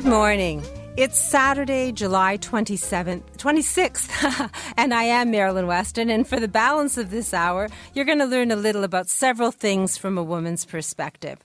Good morning. It's Saturday, July 27th, 26th, and I am Marilyn Weston. And for the balance of this hour, you're going to learn a little about several things from a woman's perspective.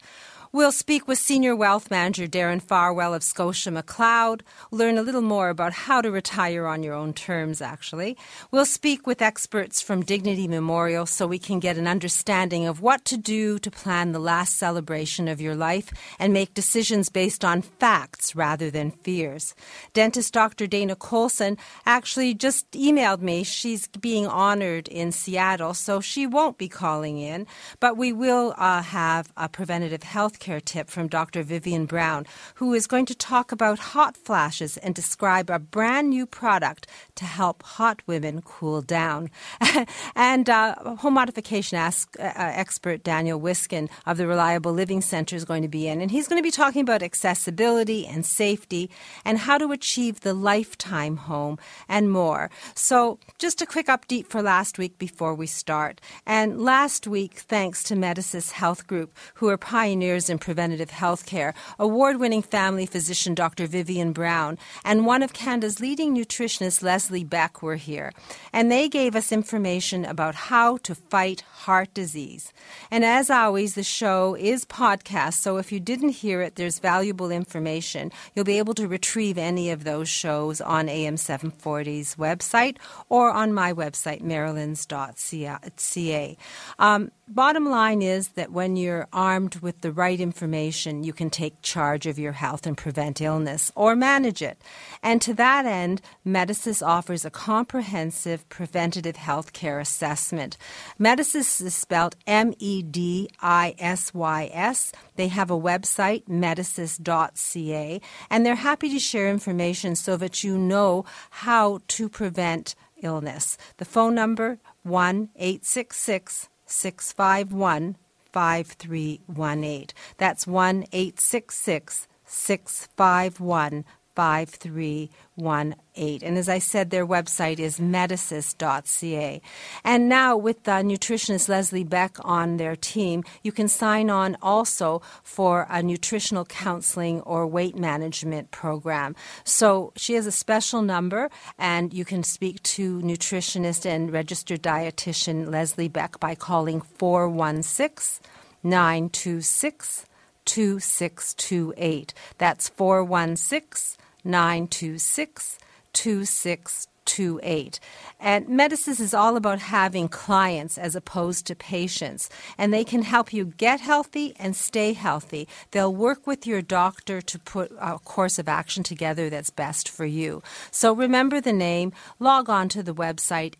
We'll speak with Senior Wealth Manager Darren Farwell of Scotia McLeod, learn a little more about how to retire on your own terms, actually. We'll speak with experts from Dignity Memorial so we can get an understanding of what to do to plan the last celebration of your life and make decisions based on facts rather than fears. Dentist Dr. Dana Colson actually just emailed me. She's being honored in Seattle, so she won't be calling in, but we will uh, have a preventative health care tip from Dr. Vivian Brown, who is going to talk about hot flashes and describe a brand new product to help hot women cool down. and uh, home modification ask, uh, expert Daniel Wiskin of the Reliable Living Center is going to be in, and he's going to be talking about accessibility and safety and how to achieve the lifetime home and more. So, just a quick update for last week before we start. And last week, thanks to Medisys Health Group, who are pioneers in preventative health care, award winning family physician Dr. Vivian Brown, and one of Canada's leading nutritionists, Leslie Beck, were here. And they gave us information about how to fight heart disease. And as always, the show is podcast, so if you didn't hear it, there's valuable information. You'll be able to retrieve any of those shows on AM 740's website or on my website, marilyns.ca. Um, bottom line is that when you're armed with the right information, you can take charge of your health and prevent illness or manage it. And to that end, Medisys offers a comprehensive preventative health care assessment. Medisys is spelled M E D I S Y S. They have a website, medisys.ca, and they're happy to share information so that you know how to prevent illness. The phone number 1 866 651 5318. That's 1 866 651 5318. And as I said, their website is medisys.ca. And now, with the nutritionist Leslie Beck on their team, you can sign on also for a nutritional counseling or weight management program. So she has a special number, and you can speak to nutritionist and registered dietitian Leslie Beck by calling 416 926 2628. That's 416 926 2628. And Medisys is all about having clients as opposed to patients, and they can help you get healthy and stay healthy. They'll work with your doctor to put a course of action together that's best for you. So remember the name, log on to the website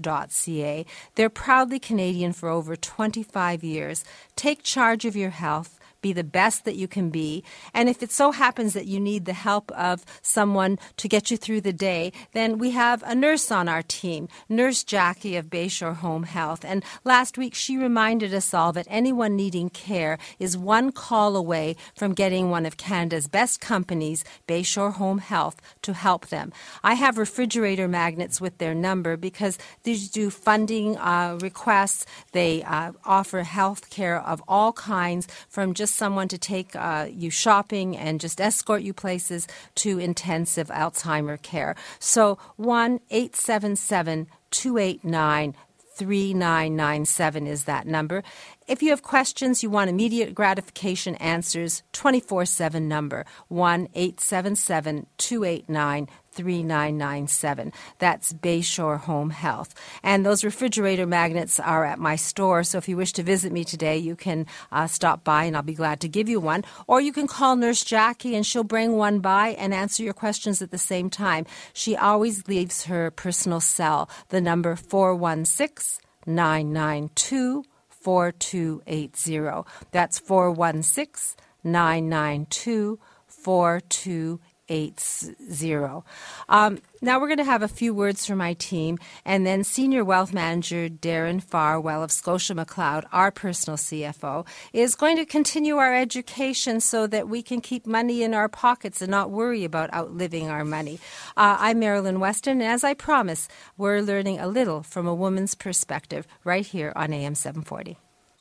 medisys.ca. They're proudly Canadian for over 25 years. Take charge of your health be the best that you can be. And if it so happens that you need the help of someone to get you through the day, then we have a nurse on our team, Nurse Jackie of Bayshore Home Health. And last week she reminded us all that anyone needing care is one call away from getting one of Canada's best companies, Bayshore Home Health, to help them. I have refrigerator magnets with their number because these do funding uh, requests. They uh, offer health care of all kinds from just someone to take uh, you shopping and just escort you places to intensive Alzheimer care. So 1 877 289 3997 is that number. if you have questions, you want immediate gratification answers, 24 7 number 1 877 289 3997. That's Bayshore Home Health. And those refrigerator magnets are at my store, so if you wish to visit me today, you can uh, stop by and I'll be glad to give you one. Or you can call Nurse Jackie and she'll bring one by and answer your questions at the same time. She always leaves her personal cell, the number 416 992 4280. That's 416 992 4280 eight zero. Um, now we're going to have a few words from my team, and then Senior Wealth Manager Darren Farwell of Scotia McLeod, our personal CFO, is going to continue our education so that we can keep money in our pockets and not worry about outliving our money. Uh, I'm Marilyn Weston, and as I promised, we're learning a little from a woman's perspective right here on AM 740.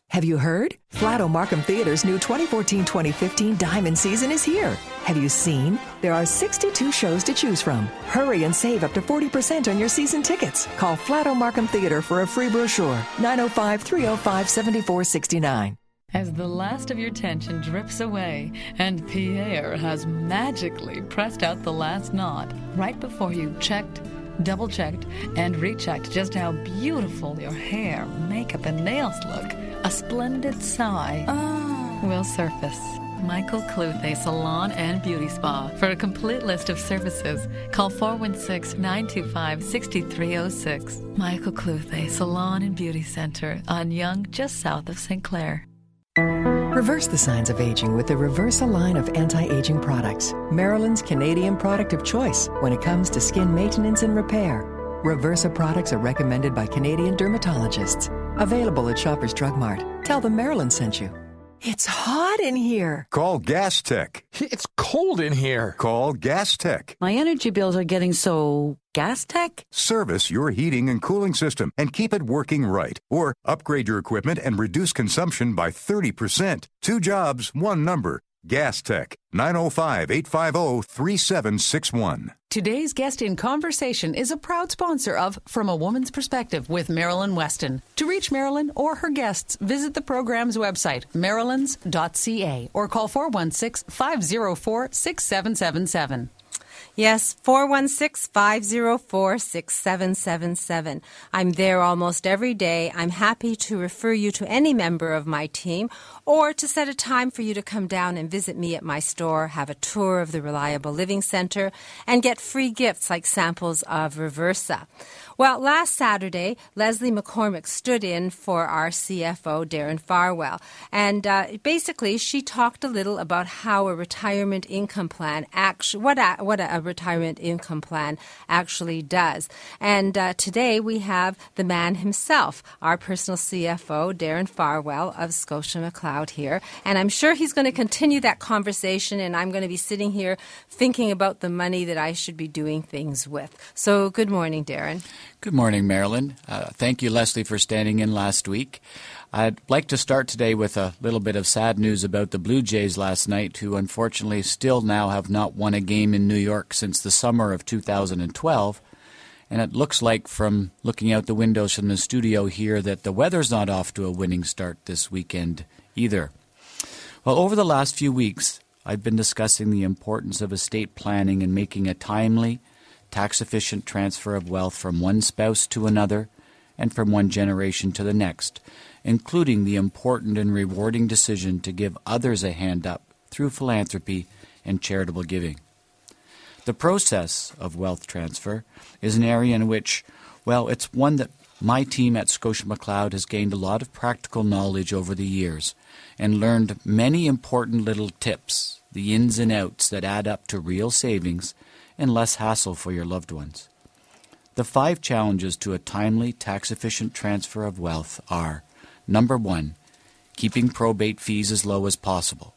Have you heard? Flato Markham Theater's new 2014 2015 Diamond Season is here. Have you seen? There are 62 shows to choose from. Hurry and save up to 40% on your season tickets. Call Flato Markham Theater for a free brochure. 905 305 7469. As the last of your tension drips away and Pierre has magically pressed out the last knot right before you checked double checked, and rechecked just how beautiful your hair, makeup, and nails look, a splendid sigh oh. will surface. Michael Cluthe Salon and Beauty Spa. For a complete list of services, call 416 925 6306. Michael Cluthe Salon and Beauty Center on Yonge, just south of St. Clair. Reverse the signs of aging with the Reversa line of anti-aging products. Marilyn's Canadian product of choice when it comes to skin maintenance and repair. Reversa products are recommended by Canadian dermatologists. Available at Shoppers Drug Mart. Tell them Marilyn sent you. It's hot in here. Call Gas Tech. It's cold in here. Call Gas Tech. My energy bills are getting so Gas Tech? Service your heating and cooling system and keep it working right. Or upgrade your equipment and reduce consumption by 30%. Two jobs, one number. Gas Tech, 905 850 3761. Today's guest in conversation is a proud sponsor of From a Woman's Perspective with Marilyn Weston. To reach Marilyn or her guests, visit the program's website, marilyns.ca, or call 416 504 6777. Yes, 416 504 6777. I'm there almost every day. I'm happy to refer you to any member of my team or to set a time for you to come down and visit me at my store, have a tour of the Reliable Living Center, and get free gifts like samples of Reversa. Well, last Saturday, Leslie McCormick stood in for our CFO, Darren Farwell. And uh, basically, she talked a little about how a retirement income plan actually, what a, what a retirement income plan actually does. And uh, today we have the man himself, our personal CFO, Darren Farwell of Scotia McLeod here. And I'm sure he's going to continue that conversation, and I'm going to be sitting here thinking about the money that I should be doing things with. So, good morning, Darren. Good morning, Marilyn. Uh, thank you, Leslie, for standing in last week. I'd like to start today with a little bit of sad news about the Blue Jays last night, who unfortunately still now have not won a game in New York since the summer of 2012. And it looks like, from looking out the windows from the studio here, that the weather's not off to a winning start this weekend either. Well, over the last few weeks, I've been discussing the importance of estate planning and making a timely, tax efficient transfer of wealth from one spouse to another and from one generation to the next, including the important and rewarding decision to give others a hand up through philanthropy and charitable giving. The process of wealth transfer is an area in which, well, it's one that my team at Scotia McLeod has gained a lot of practical knowledge over the years and learned many important little tips, the ins and outs that add up to real savings and less hassle for your loved ones. The five challenges to a timely, tax efficient transfer of wealth are number one, keeping probate fees as low as possible.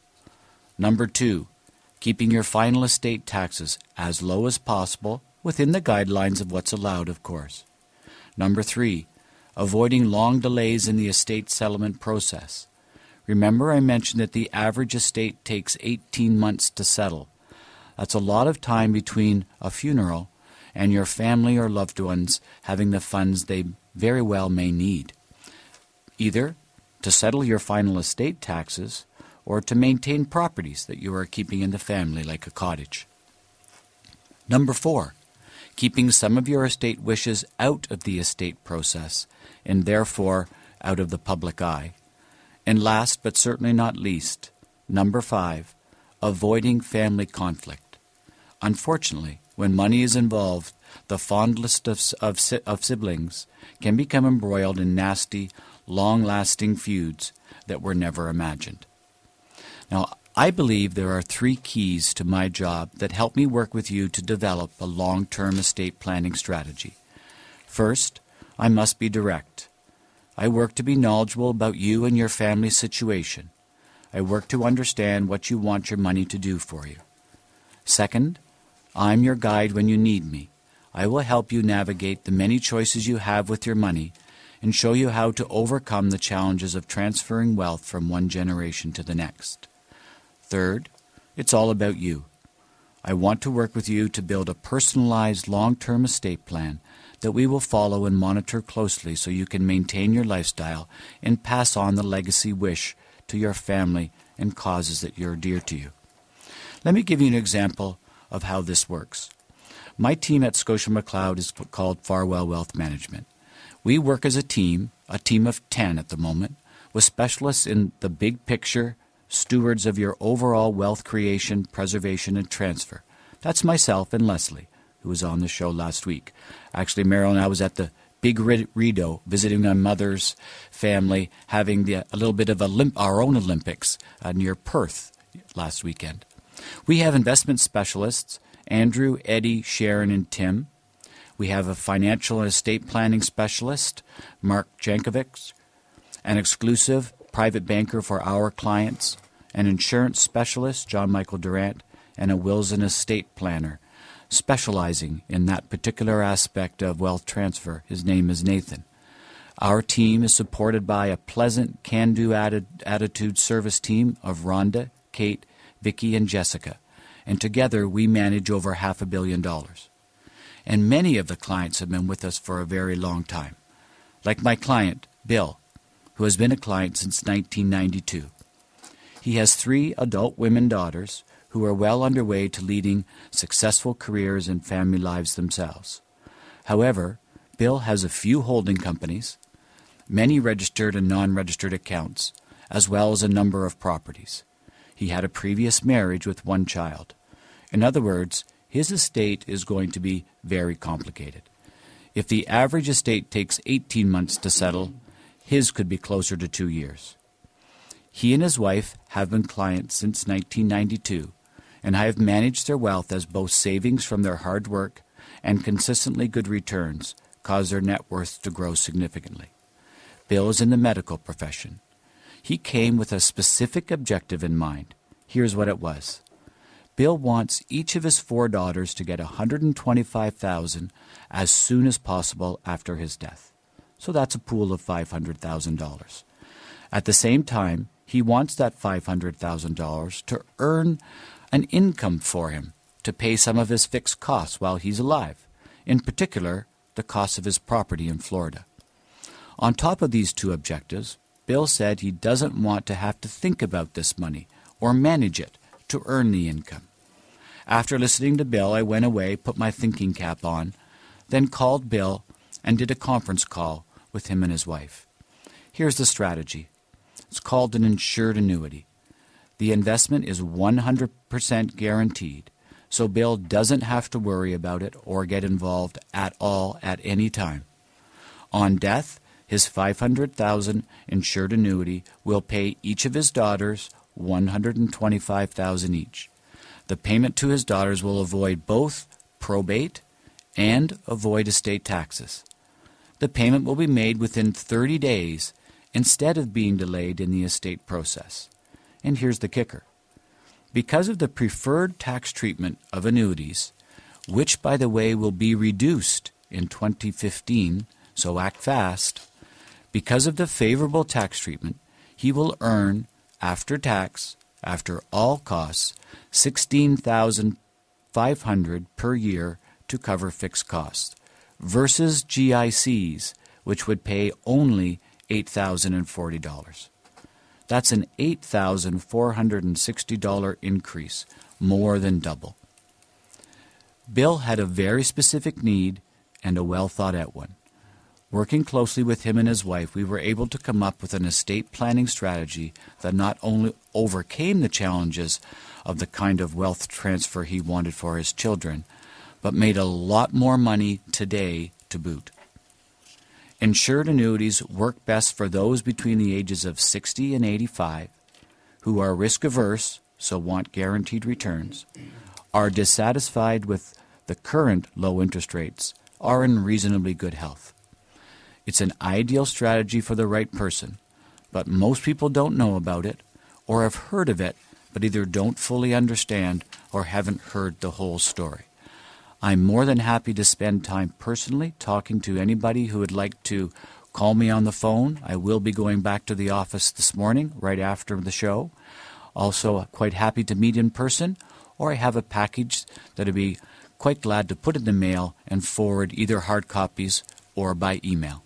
Number two, keeping your final estate taxes as low as possible within the guidelines of what's allowed, of course. Number three, avoiding long delays in the estate settlement process. Remember, I mentioned that the average estate takes 18 months to settle. That's a lot of time between a funeral and your family or loved ones having the funds they very well may need. Either to settle your final estate taxes, or to maintain properties that you are keeping in the family, like a cottage. Number four, keeping some of your estate wishes out of the estate process and therefore out of the public eye. And last but certainly not least, number five, avoiding family conflict. Unfortunately, when money is involved, the fondest of, of, of siblings can become embroiled in nasty, long lasting feuds that were never imagined. Now, I believe there are three keys to my job that help me work with you to develop a long term estate planning strategy. First, I must be direct. I work to be knowledgeable about you and your family situation. I work to understand what you want your money to do for you. Second, I'm your guide when you need me. I will help you navigate the many choices you have with your money and show you how to overcome the challenges of transferring wealth from one generation to the next. Third, it's all about you. I want to work with you to build a personalized long term estate plan that we will follow and monitor closely so you can maintain your lifestyle and pass on the legacy wish to your family and causes that are dear to you. Let me give you an example of how this works. My team at Scotia McLeod is called Farwell Wealth Management. We work as a team, a team of 10 at the moment, with specialists in the big picture, stewards of your overall wealth creation, preservation, and transfer. That's myself and Leslie, who was on the show last week. Actually, Marilyn, and I was at the Big Rideau, visiting my mother's family, having the, a little bit of Olymp- our own Olympics uh, near Perth last weekend. We have investment specialists Andrew, Eddie, Sharon, and Tim. We have a financial and estate planning specialist, Mark Jankovic, an exclusive private banker for our clients, an insurance specialist, John Michael Durant, and a wills and estate planner, specializing in that particular aspect of wealth transfer. His name is Nathan. Our team is supported by a pleasant, can do attitude service team of Rhonda, Kate, Vicky, and Jessica, and together we manage over half a billion dollars. And many of the clients have been with us for a very long time. Like my client, Bill, who has been a client since 1992. He has three adult women daughters who are well underway to leading successful careers and family lives themselves. However, Bill has a few holding companies, many registered and non registered accounts, as well as a number of properties. He had a previous marriage with one child. In other words, his estate is going to be very complicated. If the average estate takes 18 months to settle, his could be closer to two years. He and his wife have been clients since 1992 and I have managed their wealth as both savings from their hard work and consistently good returns cause their net worth to grow significantly. Bill is in the medical profession. He came with a specific objective in mind. Here's what it was. Bill wants each of his four daughters to get 125,000 as soon as possible after his death. So that's a pool of $500,000. At the same time, he wants that $500,000 to earn an income for him to pay some of his fixed costs while he's alive, in particular, the cost of his property in Florida. On top of these two objectives, Bill said he doesn't want to have to think about this money or manage it to earn the income. After listening to Bill, I went away, put my thinking cap on, then called Bill and did a conference call with him and his wife. Here's the strategy it's called an insured annuity. The investment is 100% guaranteed, so Bill doesn't have to worry about it or get involved at all at any time. On death, his 500,000 insured annuity will pay each of his daughters 125,000 each. The payment to his daughters will avoid both probate and avoid estate taxes. The payment will be made within 30 days instead of being delayed in the estate process. And here's the kicker because of the preferred tax treatment of annuities, which, by the way, will be reduced in 2015, so act fast, because of the favorable tax treatment, he will earn, after tax, after all costs, 16500 per year to cover fixed costs, versus GICs, which would pay only $8,040. That's an $8,460 increase, more than double. Bill had a very specific need and a well thought out one. Working closely with him and his wife, we were able to come up with an estate planning strategy that not only overcame the challenges of the kind of wealth transfer he wanted for his children, but made a lot more money today to boot. Insured annuities work best for those between the ages of 60 and 85 who are risk averse, so want guaranteed returns, are dissatisfied with the current low interest rates, are in reasonably good health. It's an ideal strategy for the right person, but most people don't know about it or have heard of it but either don't fully understand or haven't heard the whole story. I'm more than happy to spend time personally talking to anybody who would like to call me on the phone. I will be going back to the office this morning right after the show. Also, quite happy to meet in person, or I have a package that I'd be quite glad to put in the mail and forward either hard copies or by email.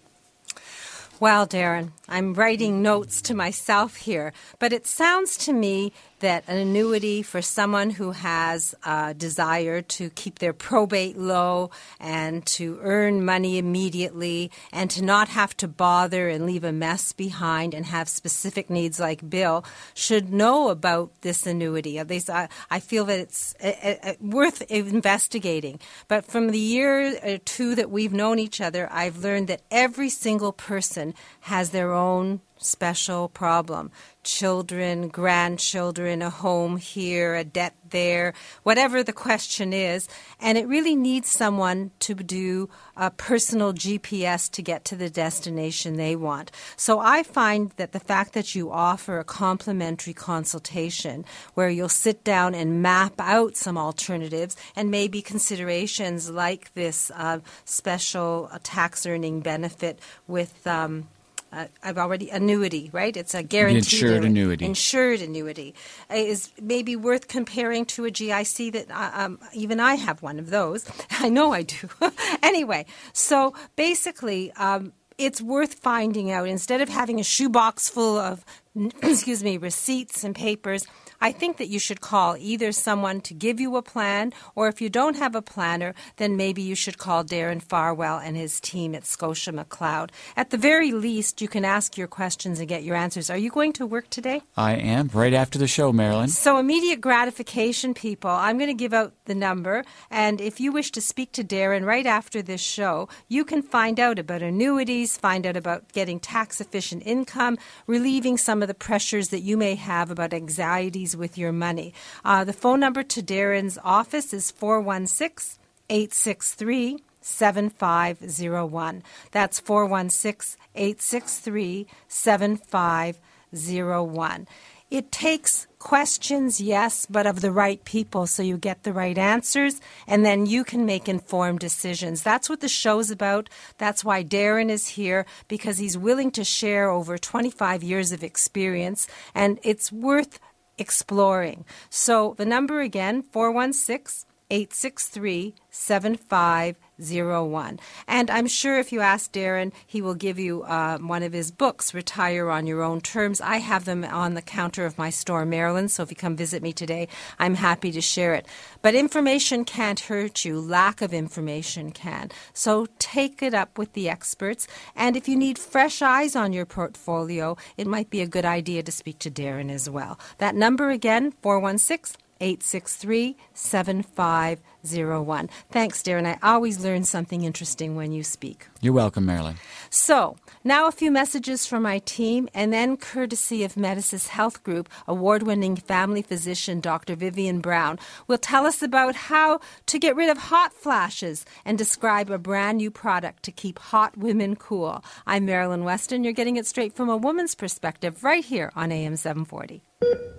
Well, Darren, I'm writing notes to myself here, but it sounds to me that an annuity for someone who has a desire to keep their probate low and to earn money immediately and to not have to bother and leave a mess behind and have specific needs like Bill should know about this annuity. At least I, I feel that it's uh, uh, worth investigating. But from the year or two that we've known each other, I've learned that every single person has their own special problem children, grandchildren, a home here, a debt there, whatever the question is. And it really needs someone to do a personal GPS to get to the destination they want. So I find that the fact that you offer a complimentary consultation where you'll sit down and map out some alternatives and maybe considerations like this uh, special uh, tax earning benefit with. Um, uh, I've already annuity, right? It's a guaranteed insured annuity. Insured annuity uh, is maybe worth comparing to a GIC that uh, um, even I have one of those. I know I do. anyway, so basically. Um, it's worth finding out instead of having a shoebox full of excuse me receipts and papers I think that you should call either someone to give you a plan, or if you don't have a planner, then maybe you should call Darren Farwell and his team at Scotia McLeod. At the very least, you can ask your questions and get your answers. Are you going to work today? I am, right after the show, Marilyn. So, immediate gratification, people, I'm going to give out the number, and if you wish to speak to Darren right after this show, you can find out about annuities, find out about getting tax efficient income, relieving some of the pressures that you may have about anxieties with your money. Uh, the phone number to Darren's office is 416 863 7501. That's 416 863 7501. It takes questions, yes, but of the right people so you get the right answers and then you can make informed decisions. That's what the show's about. That's why Darren is here because he's willing to share over 25 years of experience and it's worth exploring. So the number again, 416 863 7501. And I'm sure if you ask Darren, he will give you uh, one of his books, Retire on Your Own Terms. I have them on the counter of my store, Marilyn's, so if you come visit me today, I'm happy to share it. But information can't hurt you, lack of information can. So take it up with the experts. And if you need fresh eyes on your portfolio, it might be a good idea to speak to Darren as well. That number again, 416 863 7501. Thanks, Darren. I always learn something interesting when you speak. You're welcome, Marilyn. So, now a few messages from my team, and then courtesy of Medisys Health Group, award winning family physician Dr. Vivian Brown will tell us about how to get rid of hot flashes and describe a brand new product to keep hot women cool. I'm Marilyn Weston. You're getting it straight from a woman's perspective right here on AM 740.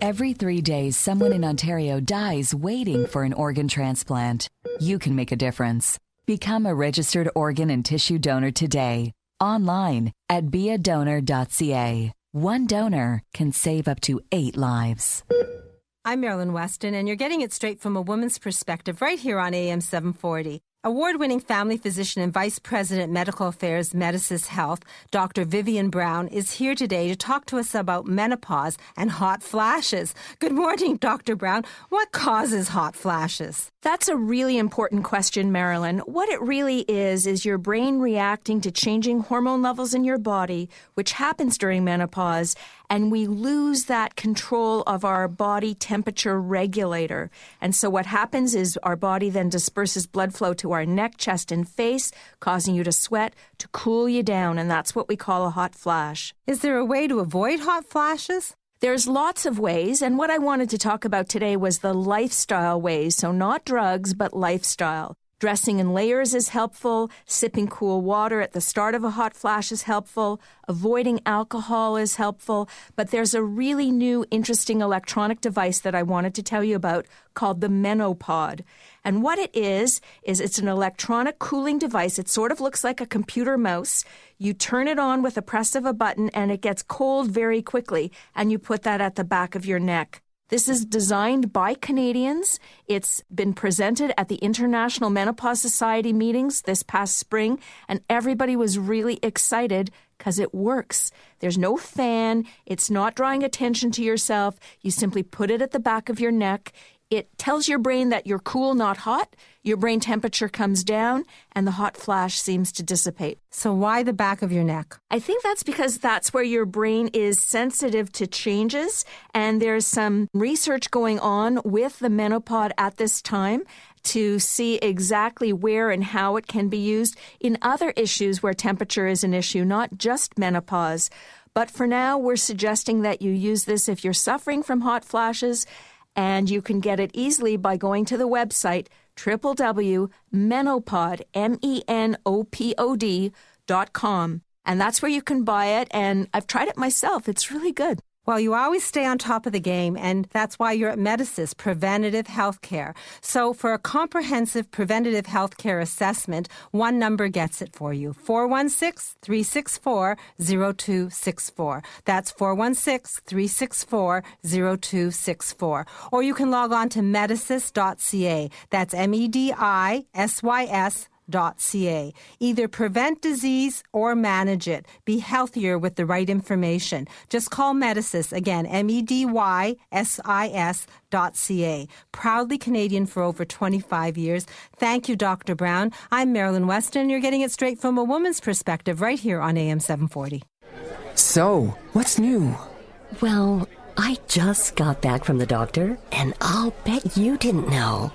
Every three days, someone in Ontario dies waiting for an organ transplant. You can make a difference. Become a registered organ and tissue donor today. Online at beadonor.ca. One donor can save up to eight lives. I'm Marilyn Weston, and you're getting it straight from a woman's perspective right here on AM 740. Award winning family physician and Vice President Medical Affairs Medisys Health, Dr. Vivian Brown, is here today to talk to us about menopause and hot flashes. Good morning, Dr. Brown. What causes hot flashes? That's a really important question, Marilyn. What it really is, is your brain reacting to changing hormone levels in your body, which happens during menopause, and we lose that control of our body temperature regulator. And so what happens is our body then disperses blood flow to our neck, chest, and face, causing you to sweat to cool you down, and that's what we call a hot flash. Is there a way to avoid hot flashes? There's lots of ways, and what I wanted to talk about today was the lifestyle ways. So, not drugs, but lifestyle. Dressing in layers is helpful. Sipping cool water at the start of a hot flash is helpful. Avoiding alcohol is helpful. But there's a really new, interesting electronic device that I wanted to tell you about called the Menopod. And what it is, is it's an electronic cooling device. It sort of looks like a computer mouse. You turn it on with a press of a button and it gets cold very quickly. And you put that at the back of your neck. This is designed by Canadians. It's been presented at the International Menopause Society meetings this past spring, and everybody was really excited because it works. There's no fan, it's not drawing attention to yourself. You simply put it at the back of your neck. It tells your brain that you're cool, not hot. Your brain temperature comes down and the hot flash seems to dissipate. So, why the back of your neck? I think that's because that's where your brain is sensitive to changes. And there's some research going on with the menopod at this time to see exactly where and how it can be used in other issues where temperature is an issue, not just menopause. But for now, we're suggesting that you use this if you're suffering from hot flashes and you can get it easily by going to the website www.menopod, M-E-N-O-P-O-D dot com. And that's where you can buy it. And I've tried it myself. It's really good. Well, you always stay on top of the game, and that's why you're at Medisys Preventative Healthcare. So, for a comprehensive preventative healthcare assessment, one number gets it for you 416 364 0264. That's 416 364 0264. Or you can log on to medisys.ca. That's M E D I S Y S Ca. Either prevent disease or manage it. Be healthier with the right information. Just call Medisys again, M E D Y S I S dot ca. Proudly Canadian for over 25 years. Thank you, Dr. Brown. I'm Marilyn Weston. You're getting it straight from a woman's perspective right here on AM 740. So, what's new? Well, I just got back from the doctor, and I'll bet you didn't know.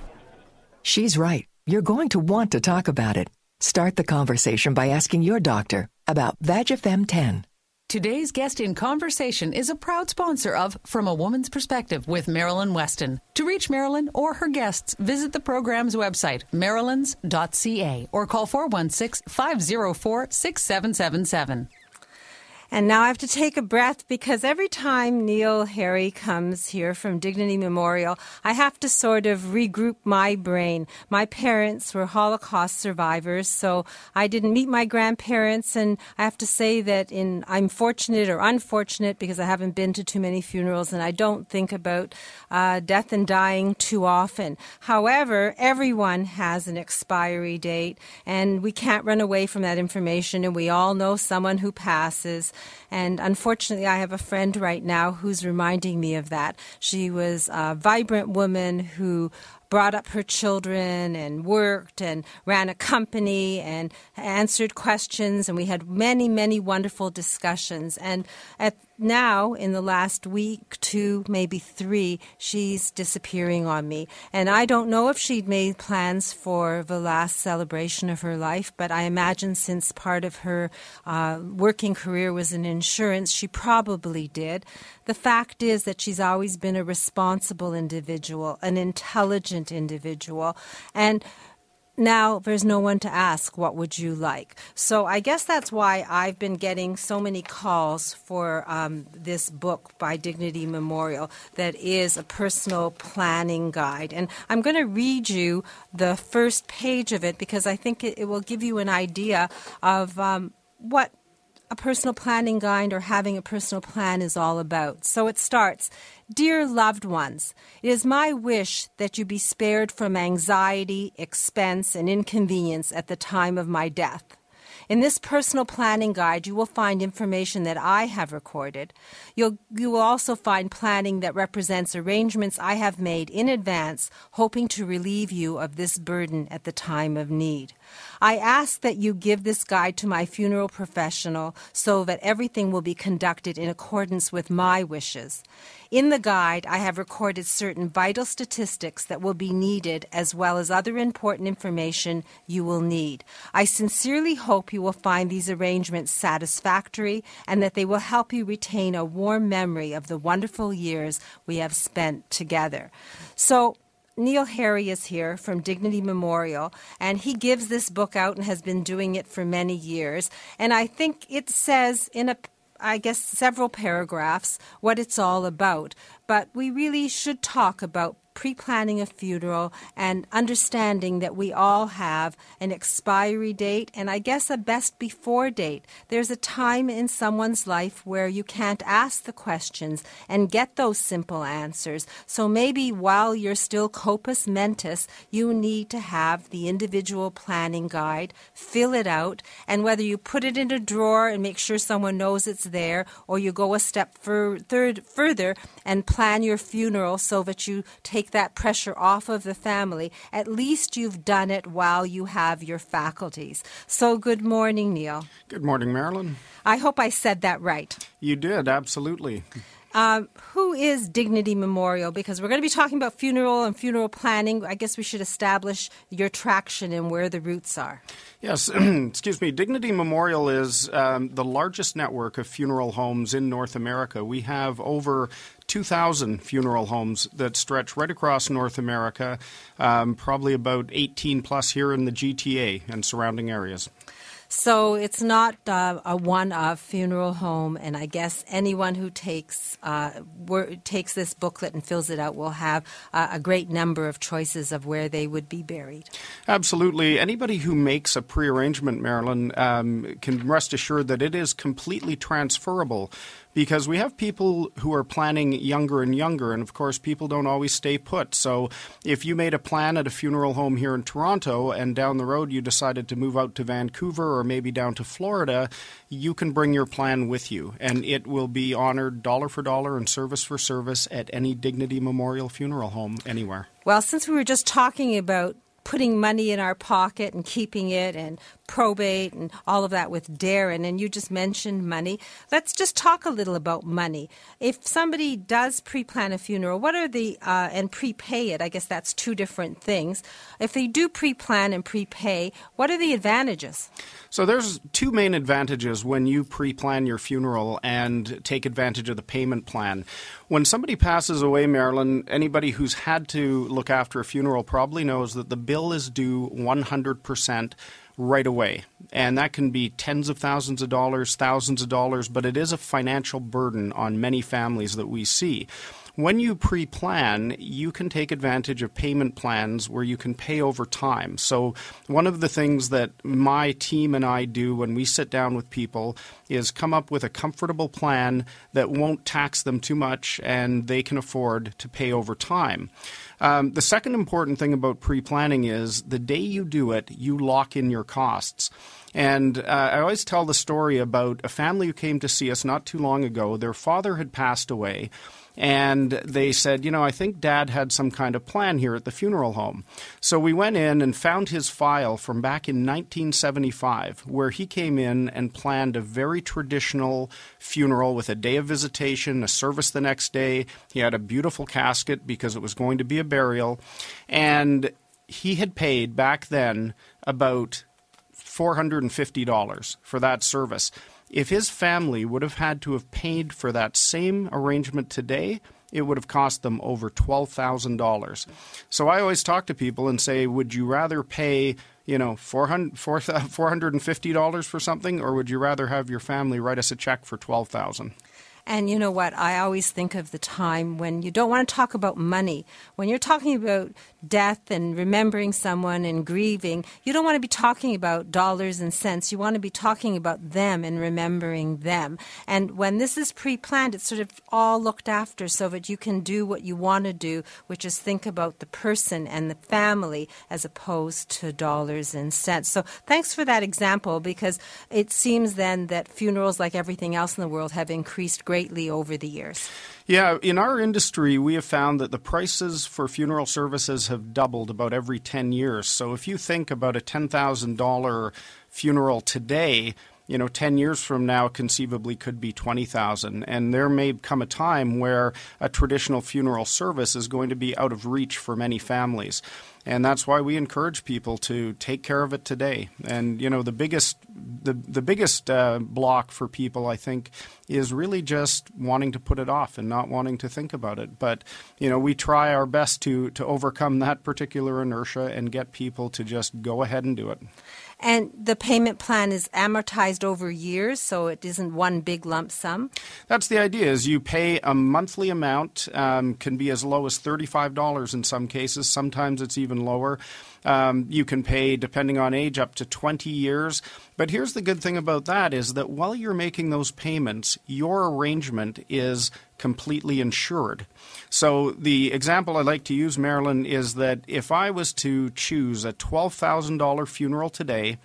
She's right. You're going to want to talk about it. Start the conversation by asking your doctor about VagiFem 10. Today's guest in conversation is a proud sponsor of From a Woman's Perspective with Marilyn Weston. To reach Marilyn or her guests, visit the program's website, marilyns.ca, or call 416 504 6777. And now I have to take a breath because every time Neil Harry comes here from Dignity Memorial, I have to sort of regroup my brain. My parents were Holocaust survivors, so I didn't meet my grandparents, and I have to say that in I'm fortunate or unfortunate because I haven't been to too many funerals, and I don't think about uh, death and dying too often. However, everyone has an expiry date, and we can't run away from that information, and we all know someone who passes. And unfortunately, I have a friend right now who's reminding me of that. She was a vibrant woman who brought up her children and worked and ran a company and answered questions and we had many many wonderful discussions and at now in the last week two maybe three she's disappearing on me. And i don't know if she'd made plans for the last celebration of her life but i imagine since part of her uh, working career was in insurance she probably did. The fact is that she's always been a responsible individual an intelligent individual. And now there's no one to ask what would you like? So i guess that's why i've been getting so many calls for um, this book by dignity memorial that is a personal planning guide. And i'm going to read you the first page of it because i think it, it will give you an idea of um, what a personal planning guide or having a personal plan is all about. So it starts Dear loved ones, it is my wish that you be spared from anxiety, expense, and inconvenience at the time of my death. In this personal planning guide, you will find information that I have recorded. You'll, you will also find planning that represents arrangements I have made in advance, hoping to relieve you of this burden at the time of need. I ask that you give this guide to my funeral professional so that everything will be conducted in accordance with my wishes. In the guide, I have recorded certain vital statistics that will be needed as well as other important information you will need. I sincerely hope you will find these arrangements satisfactory and that they will help you retain a warm memory of the wonderful years we have spent together. So, Neil Harry is here from Dignity Memorial, and he gives this book out and has been doing it for many years. And I think it says in a I guess several paragraphs what it's all about. But we really should talk about pre planning a funeral and understanding that we all have an expiry date and I guess a best before date. There's a time in someone's life where you can't ask the questions and get those simple answers. So maybe while you're still corpus mentis, you need to have the individual planning guide, fill it out, and whether you put it in a drawer and make sure someone knows it's there, or you go a step fur- third, further and plan your funeral so that you take take that pressure off of the family, at least you've done it while you have your faculties. So, good morning, Neil. Good morning, Marilyn. I hope I said that right. You did, absolutely. Uh, who is Dignity Memorial? Because we're going to be talking about funeral and funeral planning. I guess we should establish your traction and where the roots are. Yes, excuse me. Dignity Memorial is um, the largest network of funeral homes in North America. We have over 2,000 funeral homes that stretch right across North America, um, probably about 18 plus here in the GTA and surrounding areas. So it's not uh, a one-off funeral home, and I guess anyone who takes uh, takes this booklet and fills it out will have uh, a great number of choices of where they would be buried. Absolutely. Anybody who makes a pre-arrangement, Marilyn, um, can rest assured that it is completely transferable because we have people who are planning younger and younger, and of course, people don't always stay put. So, if you made a plan at a funeral home here in Toronto and down the road you decided to move out to Vancouver or maybe down to Florida, you can bring your plan with you, and it will be honored dollar for dollar and service for service at any Dignity Memorial Funeral Home anywhere. Well, since we were just talking about putting money in our pocket and keeping it and probate and all of that with Darren, and you just mentioned money. Let's just talk a little about money. If somebody does pre plan a funeral, what are the, uh, and prepay it, I guess that's two different things. If they do pre plan and prepay, what are the advantages? So there's two main advantages when you pre-plan your funeral and take advantage of the payment plan. When somebody passes away, Marilyn, anybody who's had to look after a funeral probably knows that the bill is due 100% right away. And that can be tens of thousands of dollars, thousands of dollars, but it is a financial burden on many families that we see. When you pre plan, you can take advantage of payment plans where you can pay over time. So, one of the things that my team and I do when we sit down with people is come up with a comfortable plan that won't tax them too much and they can afford to pay over time. Um, the second important thing about pre planning is the day you do it, you lock in your costs. And uh, I always tell the story about a family who came to see us not too long ago. Their father had passed away and they said, you know, I think dad had some kind of plan here at the funeral home. So we went in and found his file from back in 1975, where he came in and planned a very traditional funeral with a day of visitation, a service the next day. He had a beautiful casket because it was going to be a burial. And he had paid back then about $450 for that service. If his family would have had to have paid for that same arrangement today, it would have cost them over $12,000. So I always talk to people and say, would you rather pay, you know, $450 for something or would you rather have your family write us a check for 12000 And you know what? I always think of the time when you don't want to talk about money. When you're talking about death and remembering someone and grieving, you don't want to be talking about dollars and cents. You want to be talking about them and remembering them. And when this is pre planned, it's sort of all looked after so that you can do what you want to do, which is think about the person and the family as opposed to dollars and cents. So thanks for that example because it seems then that funerals, like everything else in the world, have increased greatly over the years. Yeah, in our industry, we have found that the prices for funeral services have doubled about every 10 years. So if you think about a $10,000 funeral today, you know, 10 years from now conceivably could be 20,000 and there may come a time where a traditional funeral service is going to be out of reach for many families. And that's why we encourage people to take care of it today. And you know, the biggest the the biggest uh, block for people I think is really just wanting to put it off and not wanting to think about it. But you know, we try our best to to overcome that particular inertia and get people to just go ahead and do it. And the payment plan is amortized over years, so it isn't one big lump sum. That's the idea. Is you pay a monthly amount, um, can be as low as thirty-five dollars in some cases. Sometimes it's even lower. Um, you can pay, depending on age, up to 20 years. But here's the good thing about that is that while you're making those payments, your arrangement is completely insured. So the example I like to use, Marilyn, is that if I was to choose a $12,000 funeral today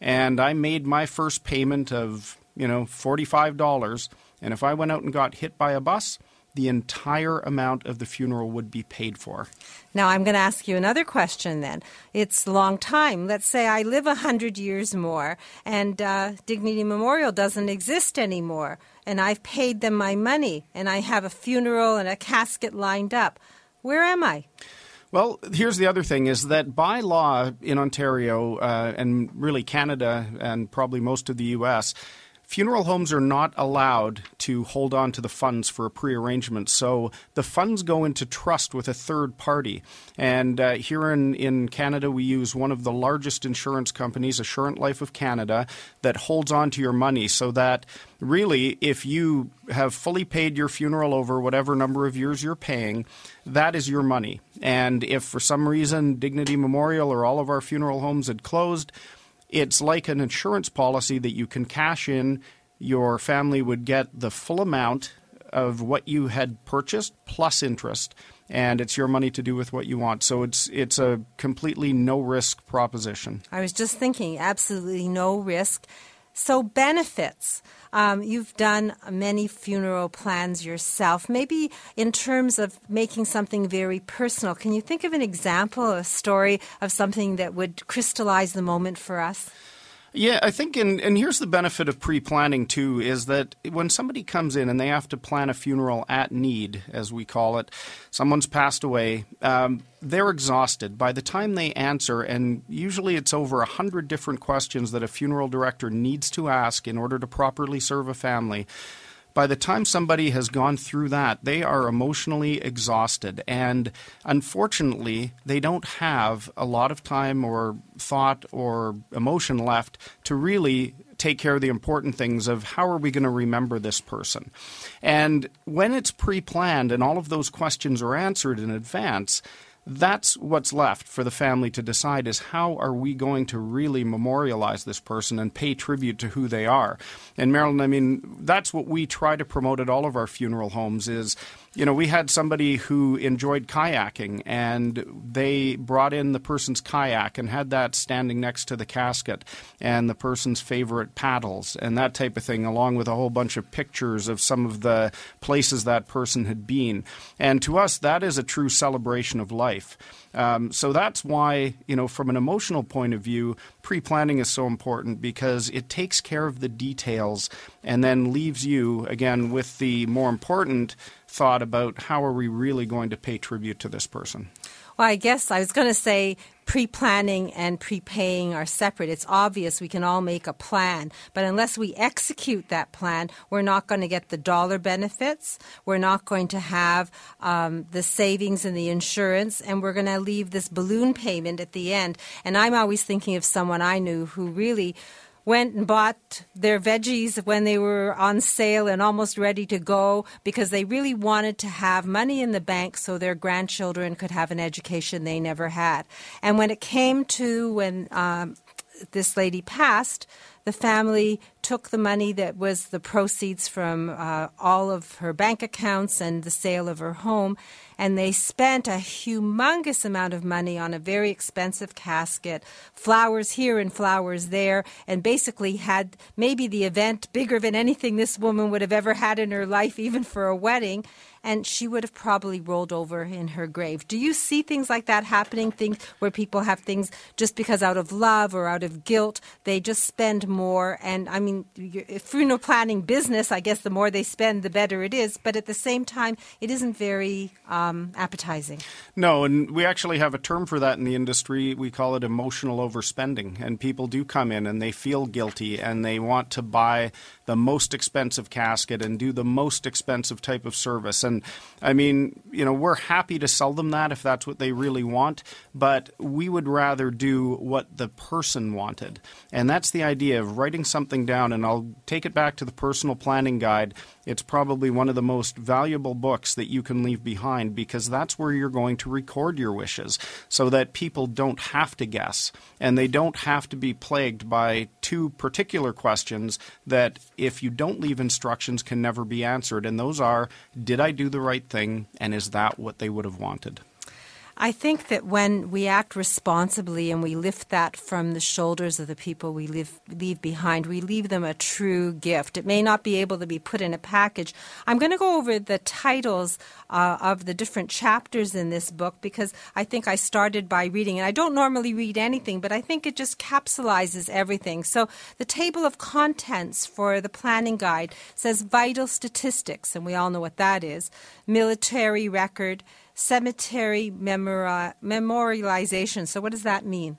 and I made my first payment of, you know, $45, and if I went out and got hit by a bus, the entire amount of the funeral would be paid for. Now, I'm going to ask you another question then. It's a long time. Let's say I live 100 years more and uh, Dignity Memorial doesn't exist anymore, and I've paid them my money, and I have a funeral and a casket lined up. Where am I? Well, here's the other thing is that by law in Ontario uh, and really Canada and probably most of the U.S., Funeral homes are not allowed to hold on to the funds for a prearrangement, so the funds go into trust with a third party. And uh, here in, in Canada, we use one of the largest insurance companies, Assurant Life of Canada, that holds on to your money so that really, if you have fully paid your funeral over whatever number of years you're paying, that is your money. And if for some reason Dignity Memorial or all of our funeral homes had closed, it's like an insurance policy that you can cash in. Your family would get the full amount of what you had purchased plus interest, and it's your money to do with what you want. So it's it's a completely no risk proposition. I was just thinking, absolutely no risk. So benefits. Um, you've done many funeral plans yourself. Maybe in terms of making something very personal, can you think of an example, a story of something that would crystallize the moment for us? Yeah, I think, and, and here's the benefit of pre planning too is that when somebody comes in and they have to plan a funeral at need, as we call it, someone's passed away, um, they're exhausted. By the time they answer, and usually it's over a hundred different questions that a funeral director needs to ask in order to properly serve a family by the time somebody has gone through that, they are emotionally exhausted. And unfortunately, they don't have a lot of time or thought or emotion left to really take care of the important things of how are we going to remember this person. And when it's pre planned and all of those questions are answered in advance, that's what's left for the family to decide is how are we going to really memorialize this person and pay tribute to who they are. And Marilyn, I mean, that's what we try to promote at all of our funeral homes is you know, we had somebody who enjoyed kayaking and they brought in the person's kayak and had that standing next to the casket and the person's favorite paddles and that type of thing, along with a whole bunch of pictures of some of the places that person had been. And to us, that is a true celebration of life. Um, so that's why, you know, from an emotional point of view, pre planning is so important because it takes care of the details and then leaves you, again, with the more important thought about how are we really going to pay tribute to this person. Well, I guess I was going to say pre planning and prepaying are separate. It's obvious we can all make a plan, but unless we execute that plan, we're not going to get the dollar benefits, we're not going to have um, the savings and the insurance, and we're going to leave this balloon payment at the end. And I'm always thinking of someone I knew who really went and bought their veggies when they were on sale and almost ready to go because they really wanted to have money in the bank so their grandchildren could have an education they never had. And when it came to when um, this lady passed, the family took the money that was the proceeds from uh, all of her bank accounts and the sale of her home, and they spent a humongous amount of money on a very expensive casket, flowers here and flowers there, and basically had maybe the event bigger than anything this woman would have ever had in her life, even for a wedding and she would have probably rolled over in her grave. Do you see things like that happening? Things where people have things just because out of love or out of guilt, they just spend more. And I mean, funeral planning business, I guess the more they spend, the better it is. But at the same time, it isn't very um, appetizing. No, and we actually have a term for that in the industry. We call it emotional overspending. And people do come in and they feel guilty and they want to buy the most expensive casket and do the most expensive type of service. And I mean, you know, we're happy to sell them that if that's what they really want, but we would rather do what the person wanted. And that's the idea of writing something down. And I'll take it back to the personal planning guide. It's probably one of the most valuable books that you can leave behind because that's where you're going to record your wishes so that people don't have to guess and they don't have to be plagued by two particular questions that if you don't leave instructions can never be answered and those are did I do the right thing and is that what they would have wanted? I think that when we act responsibly and we lift that from the shoulders of the people we leave, leave behind, we leave them a true gift. It may not be able to be put in a package. I'm going to go over the titles uh, of the different chapters in this book because I think I started by reading, and I don't normally read anything, but I think it just capsulizes everything. So the table of contents for the planning guide says vital statistics, and we all know what that is, military record cemetery memori- memorialization. So, what does that mean?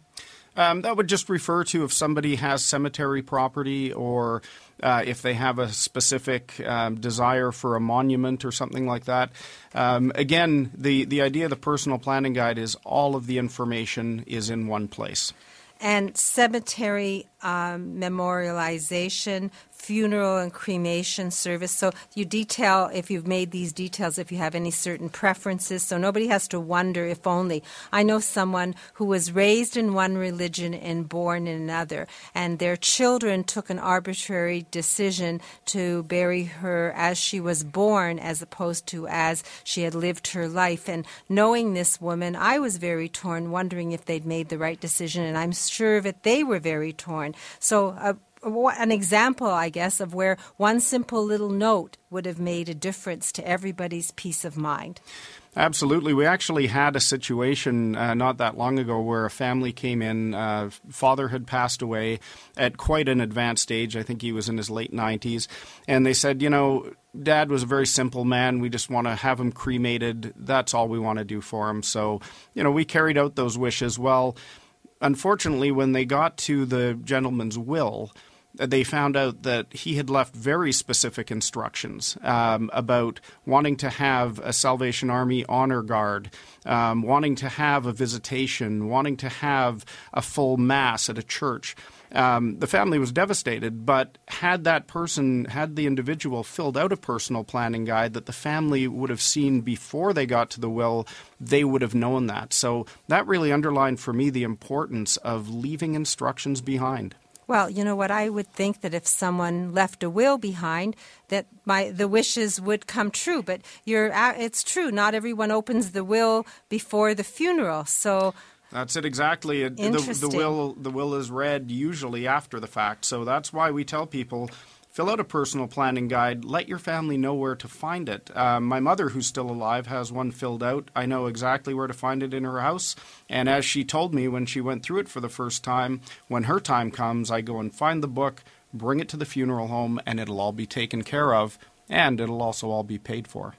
Um, that would just refer to if somebody has cemetery property or uh, if they have a specific um, desire for a monument or something like that. Um, again, the, the idea of the personal planning guide is all of the information is in one place. And cemetery um, memorialization, funeral and cremation service. So you detail if you've made these details, if you have any certain preferences. So nobody has to wonder if only. I know someone who was raised in one religion and born in another, and their children took an arbitrary decision to bury her as she was born as opposed to as she had lived her life. And knowing this woman, I was very torn, wondering if they'd made the right decision, and I'm sure that they were very torn. So, uh, an example, I guess, of where one simple little note would have made a difference to everybody's peace of mind. Absolutely. We actually had a situation uh, not that long ago where a family came in. Uh, father had passed away at quite an advanced age. I think he was in his late 90s. And they said, you know, dad was a very simple man. We just want to have him cremated. That's all we want to do for him. So, you know, we carried out those wishes. Well, unfortunately, when they got to the gentleman's will, they found out that he had left very specific instructions um, about wanting to have a Salvation Army honor guard, um, wanting to have a visitation, wanting to have a full mass at a church. Um, the family was devastated, but had that person, had the individual filled out a personal planning guide that the family would have seen before they got to the will, they would have known that. So that really underlined for me the importance of leaving instructions behind. Well, you know what I would think that if someone left a will behind, that my the wishes would come true. But you're it's true. Not everyone opens the will before the funeral. So that's it exactly. The, the will the will is read usually after the fact. So that's why we tell people Fill out a personal planning guide. Let your family know where to find it. Uh, my mother, who's still alive, has one filled out. I know exactly where to find it in her house. And as she told me when she went through it for the first time, when her time comes, I go and find the book, bring it to the funeral home, and it'll all be taken care of, and it'll also all be paid for.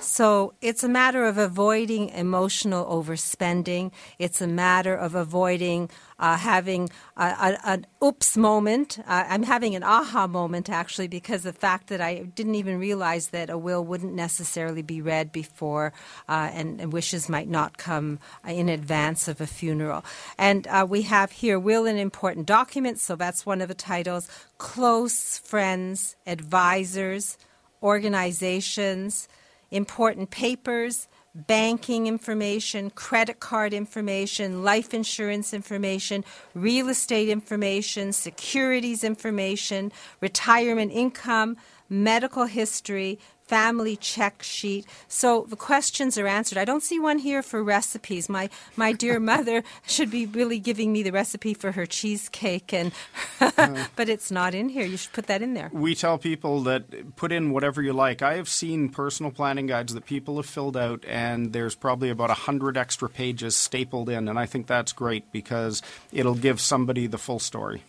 So it's a matter of avoiding emotional overspending. It's a matter of avoiding uh, having an oops moment. Uh, I'm having an aha moment actually because the fact that I didn't even realize that a will wouldn't necessarily be read before uh, and, and, wishes might not come in advance of a funeral. And uh, we have here will and important documents, so that's one of the titles. Close friends, advisors, organizations, important papers banking information, credit card information, life insurance information, real estate information, securities information, retirement income, medical history, family check sheet. So the questions are answered. I don't see one here for recipes. My my dear mother should be really giving me the recipe for her cheesecake, and uh-huh. but it's not in here. You should put that in there. We tell people that put in whatever you like. I have seen personal planning guides that people have filled out, and there's probably about a hundred extra pages stapled in, and I think that's great because it'll give somebody the full story.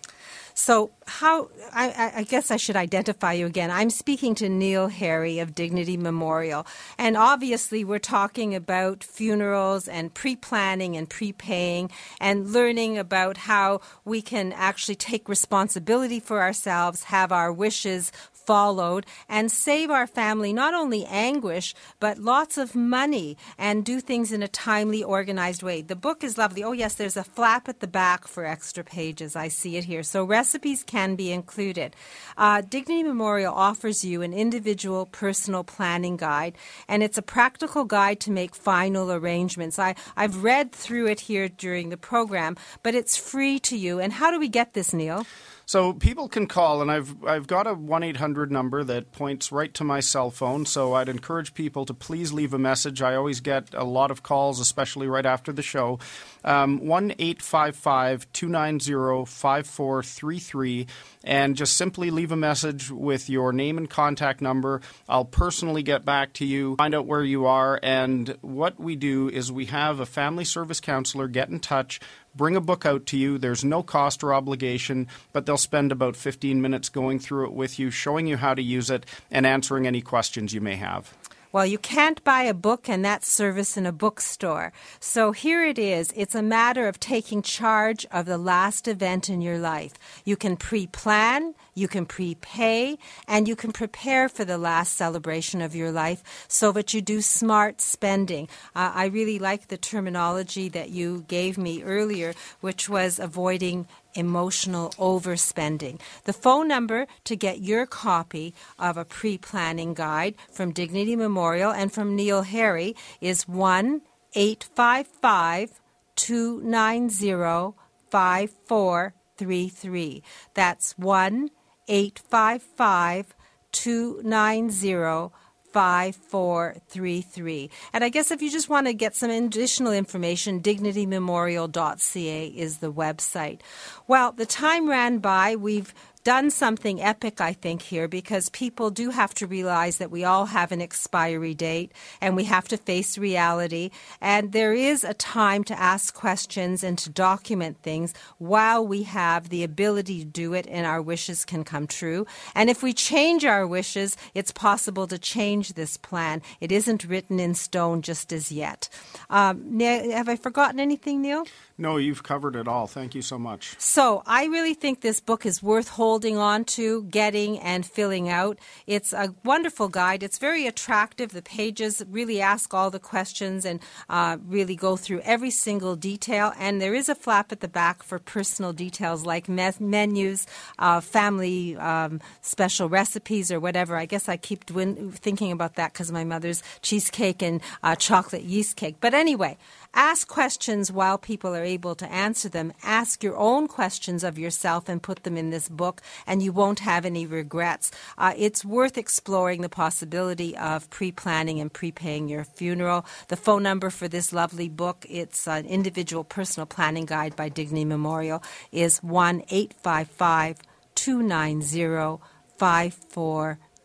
So, how I, I, guess I should identify you again. I'm speaking to Neil Harry of Dignity Memorial. And obviously, we're talking about funerals and pre planning and prepaying and learning about how we can actually take responsibility for ourselves, have our wishes followed and save our family not only anguish, but lots of money and do things in a timely, organized way. The book is lovely. Oh, yes, there's a flap at the back for extra pages. I see it here. So recipes can be included. Uh, Dignity Memorial offers you an individual personal planning guide, and it's a practical guide to make final arrangements. I, I've read through it here during the program, but it's free to you. And how do we get this, Neil? So people can call, and I've I've got a one eight hundred number that points right to my cell phone. So I'd encourage people to please leave a message. I always get a lot of calls, especially right after the show. Um, one eight five five two nine zero five four three three, and just simply leave a message with your name and contact number. I'll personally get back to you, find out where you are, and what we do is we have a family service counselor get in touch bring a book out to you. There's no cost or obligation, but they'll spend about 15 minutes going through it with you, showing you how to use it, and answering any questions you may have. Well, you can't buy a book and that service in a bookstore. So here it is. It's a matter of taking charge of the last event in your life. You can pre plan, you can prepay, and you can prepare for the last celebration of your life so that you do smart spending. Uh, I really like the terminology that you gave me earlier, which was avoiding emotional overspending. The phone number to get your copy of a pre planning guide from Dignity Memorial and from Neil Harry is 1 855 290 5433. That's 1 855 290 5433. And I guess if you just want to get some additional information, dignitymemorial.ca is the website. Well, the time ran by. We've done something epic, I think, here because people do have to realize that we all have an expiry date and we have to face reality. And there is a time to ask questions and to document things while we have the ability to do it and our wishes can come true. And if we change our wishes, it's possible to change this plan. It isn't written in stone just as yet. Um, have I forgotten anything, Neil? No, you've covered it all. Thank you so much. So, I really think this book is worth holding on to, getting, and filling out. It's a wonderful guide. It's very attractive. The pages really ask all the questions and uh, really go through every single detail. And there is a flap at the back for personal details like me- menus, uh, family um, special recipes, or whatever. I guess I keep thinking about that because my mother's cheesecake and uh, chocolate yeast cake. But anyway, Ask questions while people are able to answer them. Ask your own questions of yourself and put them in this book, and you won't have any regrets. Uh, it's worth exploring the possibility of pre planning and prepaying your funeral. The phone number for this lovely book, it's an individual personal planning guide by Dignity Memorial, is 1 855 290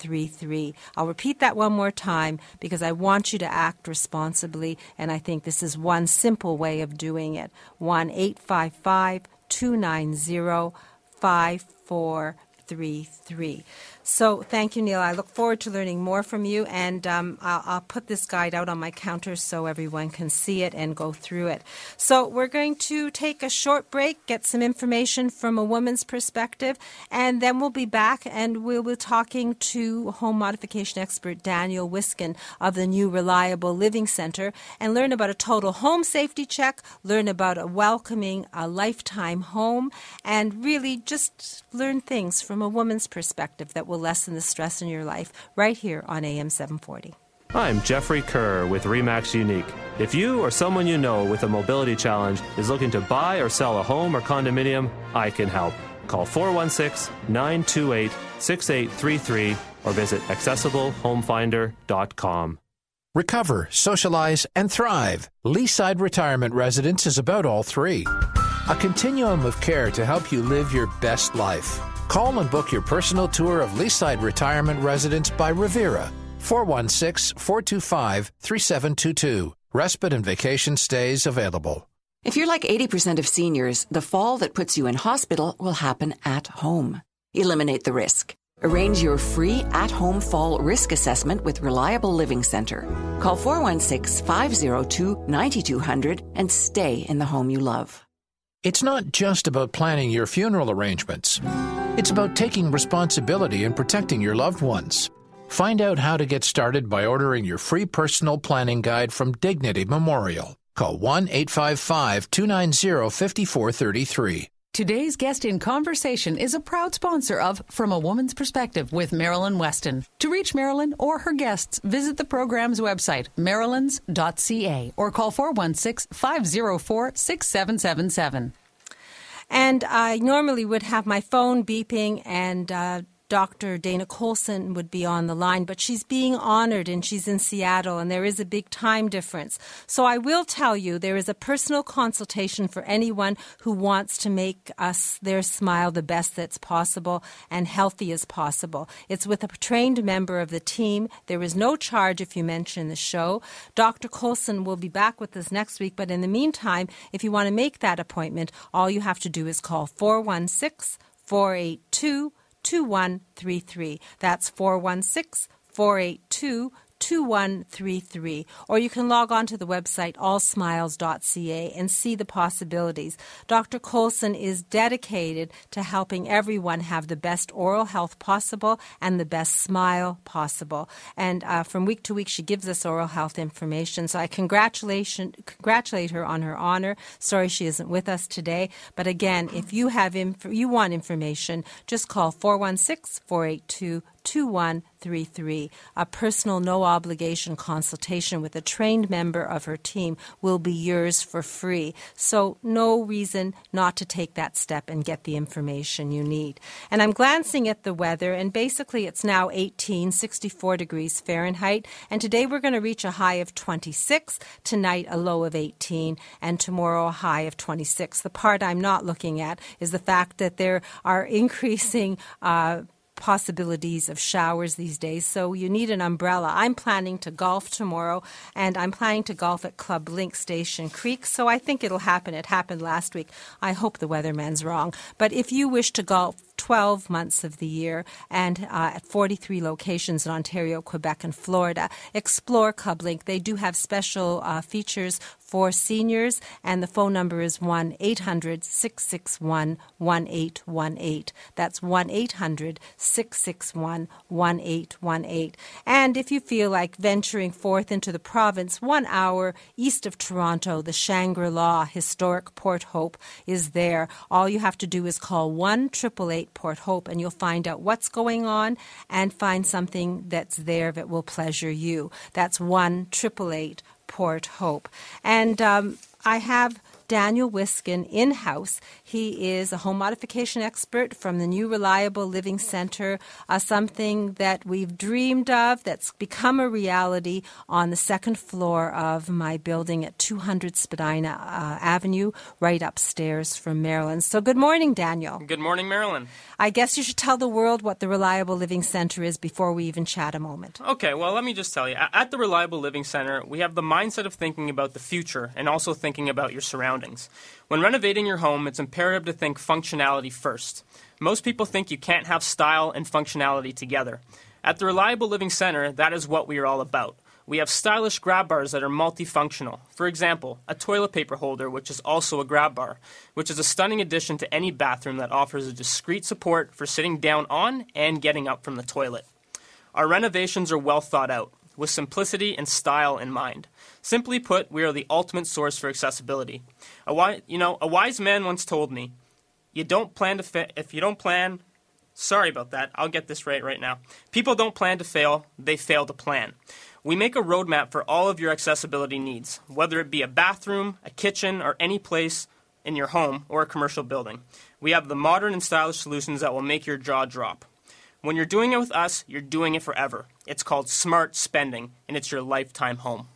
833. I'll repeat that one more time because I want you to act responsibly, and I think this is one simple way of doing it. 1 855 290 5433. 2133. So thank you, Neil. I look forward to learning more from you, and um, I'll, I'll, put this guide out on my counter so everyone can see it and go through it. So we're going to take a short break, get some information from a woman's perspective, and then we'll be back and we'll be talking to home modification expert Daniel Wiskin of the new Reliable Living Center and learn about a total home safety check, learn about a welcoming a lifetime home, and really just learn things from a woman's perspective that will lessen the stress in your life right here on AM 740. I'm Jeffrey Kerr with REMAX Unique. If you or someone you know with a mobility challenge is looking to buy or sell a home or condominium, I can help. Call 416 928 6833 or visit accessiblehomefinder.com. Recover, socialize, and thrive. Leaside Retirement Residence is about all three. A continuum of care to help you live your best life. Call and book your personal tour of Leaside Retirement Residence by Revera, 416 425 3722. Respite and vacation stays available. If you're like 80% of seniors, the fall that puts you in hospital will happen at home. Eliminate the risk. Arrange your free at home fall risk assessment with Reliable Living Center. Call 416 502 9200 and stay in the home you love. It's not just about planning your funeral arrangements. It's about taking responsibility and protecting your loved ones. Find out how to get started by ordering your free personal planning guide from Dignity Memorial. Call 1 855 290 5433. Today's guest in conversation is a proud sponsor of From a Woman's Perspective with Marilyn Weston. To reach Marilyn or her guests, visit the program's website, marilyns.ca, or call 416 504 6777. And I normally would have my phone beeping and uh, Dr. Dana Colson would be on the line, but she's being honored and she's in Seattle and there is a big time difference. So I will tell you there is a personal consultation for anyone who wants to make us their smile the best that's possible and healthy as possible. It's with a trained member of the team. There is no charge if you mention the show. Dr. Colson will be back with us next week, but in the meantime, if you want to make that appointment, all you have to do is call 416 482 2133. That's 416 482 2133. Or you can log on to the website allsmiles.ca and see the possibilities. Dr. Colson is dedicated to helping everyone have the best oral health possible and the best smile possible. And uh, from week to week, she gives us oral health information. So I congratulation, congratulate her on her honor. Sorry she isn't with us today. But again, if you have inf- you want information, just call 416 482 2133. A personal, no obligation consultation with a trained member of her team will be yours for free. So, no reason not to take that step and get the information you need. And I'm glancing at the weather, and basically it's now 18, 64 degrees Fahrenheit. And today we're going to reach a high of 26, tonight a low of 18, and tomorrow a high of 26. The part I'm not looking at is the fact that there are increasing. Uh, possibilities of showers these days, so you need an umbrella. I'm planning to golf tomorrow, and I'm planning to golf at Club Link Station Creek, so I think it'll happen. It happened last week. I hope the weatherman's wrong. But if you wish to golf 12 months of the year and uh, at 43 locations in Ontario, Quebec, and Florida. Explore ClubLink. They do have special uh, features for seniors, and the phone number is 1 800 661 1818. That's 1 800 661 1818. And if you feel like venturing forth into the province, one hour east of Toronto, the Shangri La Historic Port Hope is there. All you have to do is call 1 888 Port Hope, and you'll find out what's going on and find something that's there that will pleasure you. That's 1 888 Port Hope. And um, I have Daniel Wiskin in house. He is a home modification expert from the new Reliable Living Center, uh, something that we've dreamed of that's become a reality on the second floor of my building at 200 Spadina uh, Avenue, right upstairs from Marilyn. So, good morning, Daniel. Good morning, Marilyn. I guess you should tell the world what the Reliable Living Center is before we even chat a moment. Okay, well, let me just tell you. At the Reliable Living Center, we have the mindset of thinking about the future and also thinking about your surroundings. When renovating your home, it's imperative to think functionality first. Most people think you can't have style and functionality together. At the Reliable Living Center, that is what we are all about. We have stylish grab bars that are multifunctional. For example, a toilet paper holder, which is also a grab bar, which is a stunning addition to any bathroom that offers a discreet support for sitting down on and getting up from the toilet. Our renovations are well thought out, with simplicity and style in mind. Simply put, we are the ultimate source for accessibility. A you know, a wise man once told me, "You don't plan to fa- if you don't plan." Sorry about that. I'll get this right right now. People don't plan to fail; they fail to plan. We make a roadmap for all of your accessibility needs, whether it be a bathroom, a kitchen, or any place in your home or a commercial building. We have the modern and stylish solutions that will make your jaw drop. When you're doing it with us, you're doing it forever. It's called smart spending, and it's your lifetime home.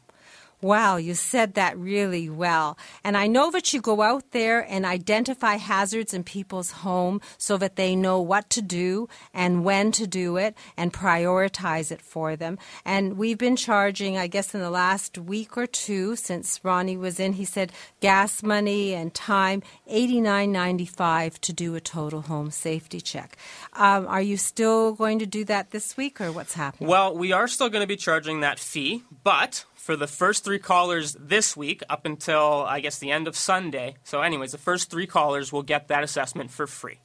Wow, you said that really well. And I know that you go out there and identify hazards in people's home so that they know what to do and when to do it and prioritize it for them. And we've been charging, I guess, in the last week or two since Ronnie was in, he said gas money and time, eighty nine ninety five to do a total home safety check. Um, are you still going to do that this week or what's happening? Well, we are still going to be charging that fee, but for the first three callers this week up until I guess the end of Sunday. So, anyways, the first three callers will get that assessment for free.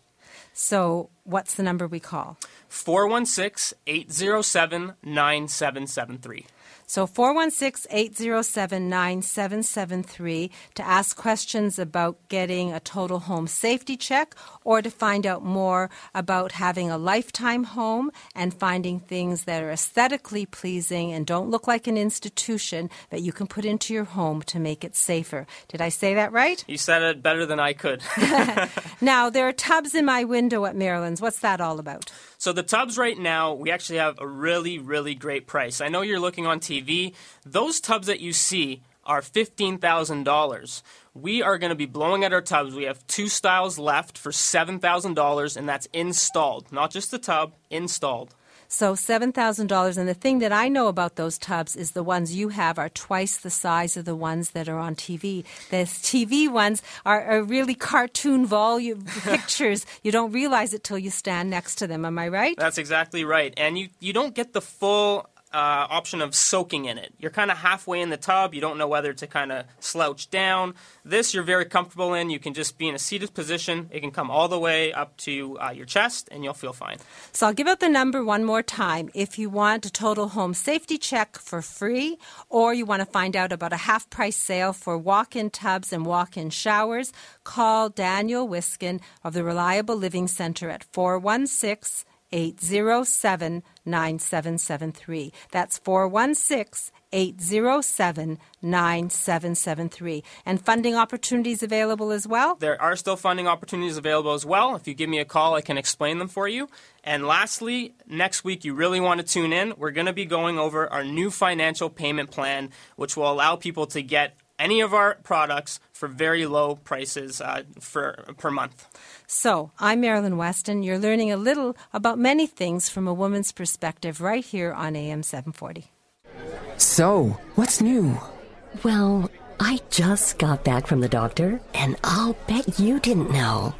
So, what's the number we call? 416 807 9773. So 416-807-9773 to ask questions about getting a total home safety check or to find out more about having a lifetime home and finding things that are aesthetically pleasing and don't look like an institution that you can put into your home to make it safer. Did I say that right? You said it better than I could. now, there are tubs in my window at Marilyn's. What's that all about? So the tubs right now, we actually have a really, really great price. I know you're looking on TV. Those tubs that you see are $15,000. We are going to be blowing out our tubs. We have two styles left for $7,000, and that's installed. Not just the tub, installed. So $7,000. And the thing that I know about those tubs is the ones you have are twice the size of the ones that are on TV. The TV ones are, are really cartoon volume pictures. You don't realize it till you stand next to them. Am I right? That's exactly right. And you, you don't get the full uh, option of soaking in it. You're kind of halfway in the tub. You don't know whether to kind of slouch down. This you're very comfortable in. You can just be in a seated position. It can come all the way up to uh, your chest, and you'll feel fine. So I'll give out the number one more time. If you want a total home safety check for free, or you want to find out about a half price sale for walk in tubs and walk in showers, call Daniel Wiskin of the Reliable Living Center at 416 807 9773. That's 416 807 9773. And funding opportunities available as well? There are still funding opportunities available as well. If you give me a call, I can explain them for you. And lastly, next week, you really want to tune in. We're going to be going over our new financial payment plan, which will allow people to get any of our products for very low prices uh, for per month. So, I'm Marilyn Weston. You're learning a little about many things from a woman's perspective right here on AM 740. So, what's new? Well, I just got back from the doctor, and I'll bet you didn't know.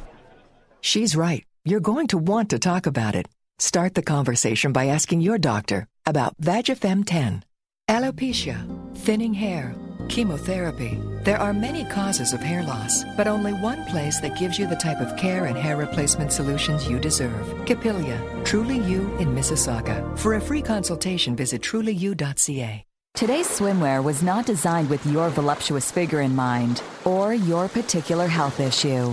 She's right. You're going to want to talk about it. Start the conversation by asking your doctor about Vagifem 10. Alopecia, thinning hair, chemotherapy. There are many causes of hair loss, but only one place that gives you the type of care and hair replacement solutions you deserve. Capilia, Truly You in Mississauga. For a free consultation, visit trulyu.ca. Today's swimwear was not designed with your voluptuous figure in mind or your particular health issue.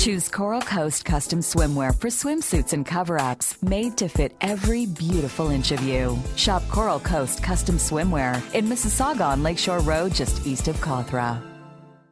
Choose Coral Coast custom swimwear for swimsuits and cover ups made to fit every beautiful inch of you. Shop Coral Coast custom swimwear in Mississauga on Lakeshore Road, just east of Cawthra.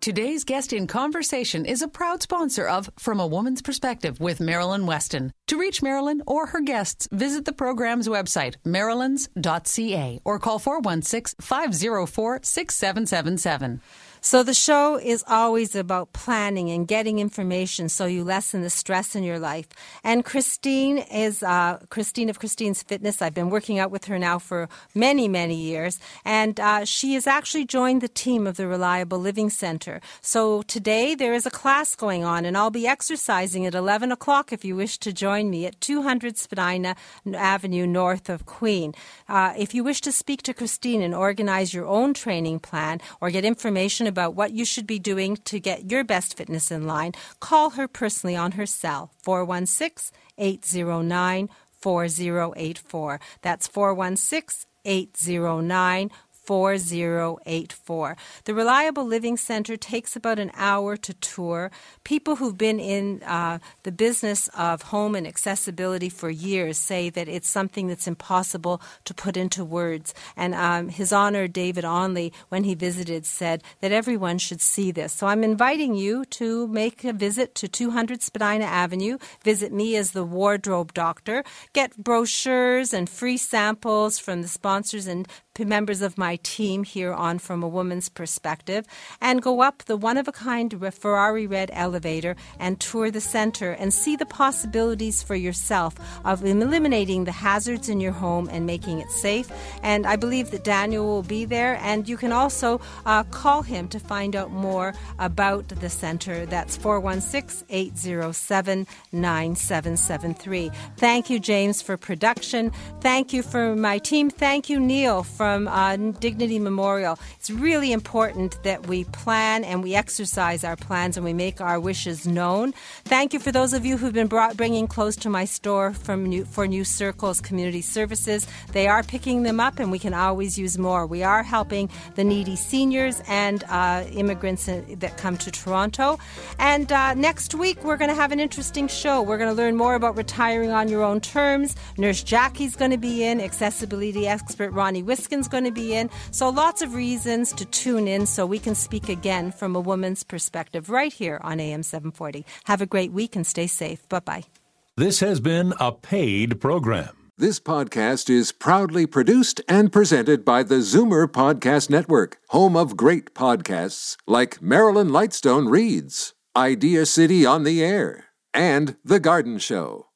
Today's guest in conversation is a proud sponsor of From a Woman's Perspective with Marilyn Weston. To reach Marilyn or her guests, visit the program's website, marilyns.ca, or call 416 504 6777. So the show is always about planning and getting information so you lessen the stress in your life. And Christine is uh, Christine of Christine's Fitness. I've been working out with her now for many, many years, and uh, she has actually joined the team of the Reliable Living Center. So today there is a class going on, and I'll be exercising at 11 o'clock if you wish to join me at 200 Spadina Avenue north of Queen. Uh, if you wish to speak to Christine and organize your own training plan or get information about what you should be doing to get your best fitness in line, call her personally on her cell 416 809 4084. That's 416 809 4084. The Reliable Living Center takes about an hour to tour. People who've been in uh, the business of home and accessibility for years say that it's something that's impossible to put into words. And um, His Honor David Onley, when he visited, said that everyone should see this. So I'm inviting you to make a visit to 200 Spadina Avenue. Visit me as the wardrobe doctor. Get brochures and free samples from the sponsors and members of my team here on From a Woman's Perspective and go up the one of a kind Ferrari red elevator and tour the center and see the possibilities for yourself of eliminating the hazards in your home and making it safe. And I believe that Daniel will be there, and you can also uh, call him to find out more about the center. That's 416 807 9773. Thank you, James, for production. Thank you for my team. Thank you, Neil, from uh, Dignity Memorial. It's really important that we plan and we exercise our plans and we make our wishes known. Thank you for those of you who've been brought, bringing clothes to my store from new, for New Circles Community Services. They are picking them up and we can always use more. We are helping the needy seniors and uh, immigrants that come to Toronto. And uh, next week, we're going to have an interesting show. We're going to learn more about retiring on your own terms. Nurse Jackie's going to be in, accessibility expert Ronnie Wiskin's going to be in. So lots of reasons to tune in so we can speak again from a woman's perspective right here on AM 740. Have a great week and stay safe. Bye bye. This has been a paid program. This podcast is proudly produced and presented by the Zoomer Podcast Network, home of great podcasts like Marilyn Lightstone Reads, Idea City on the Air, and The Garden Show.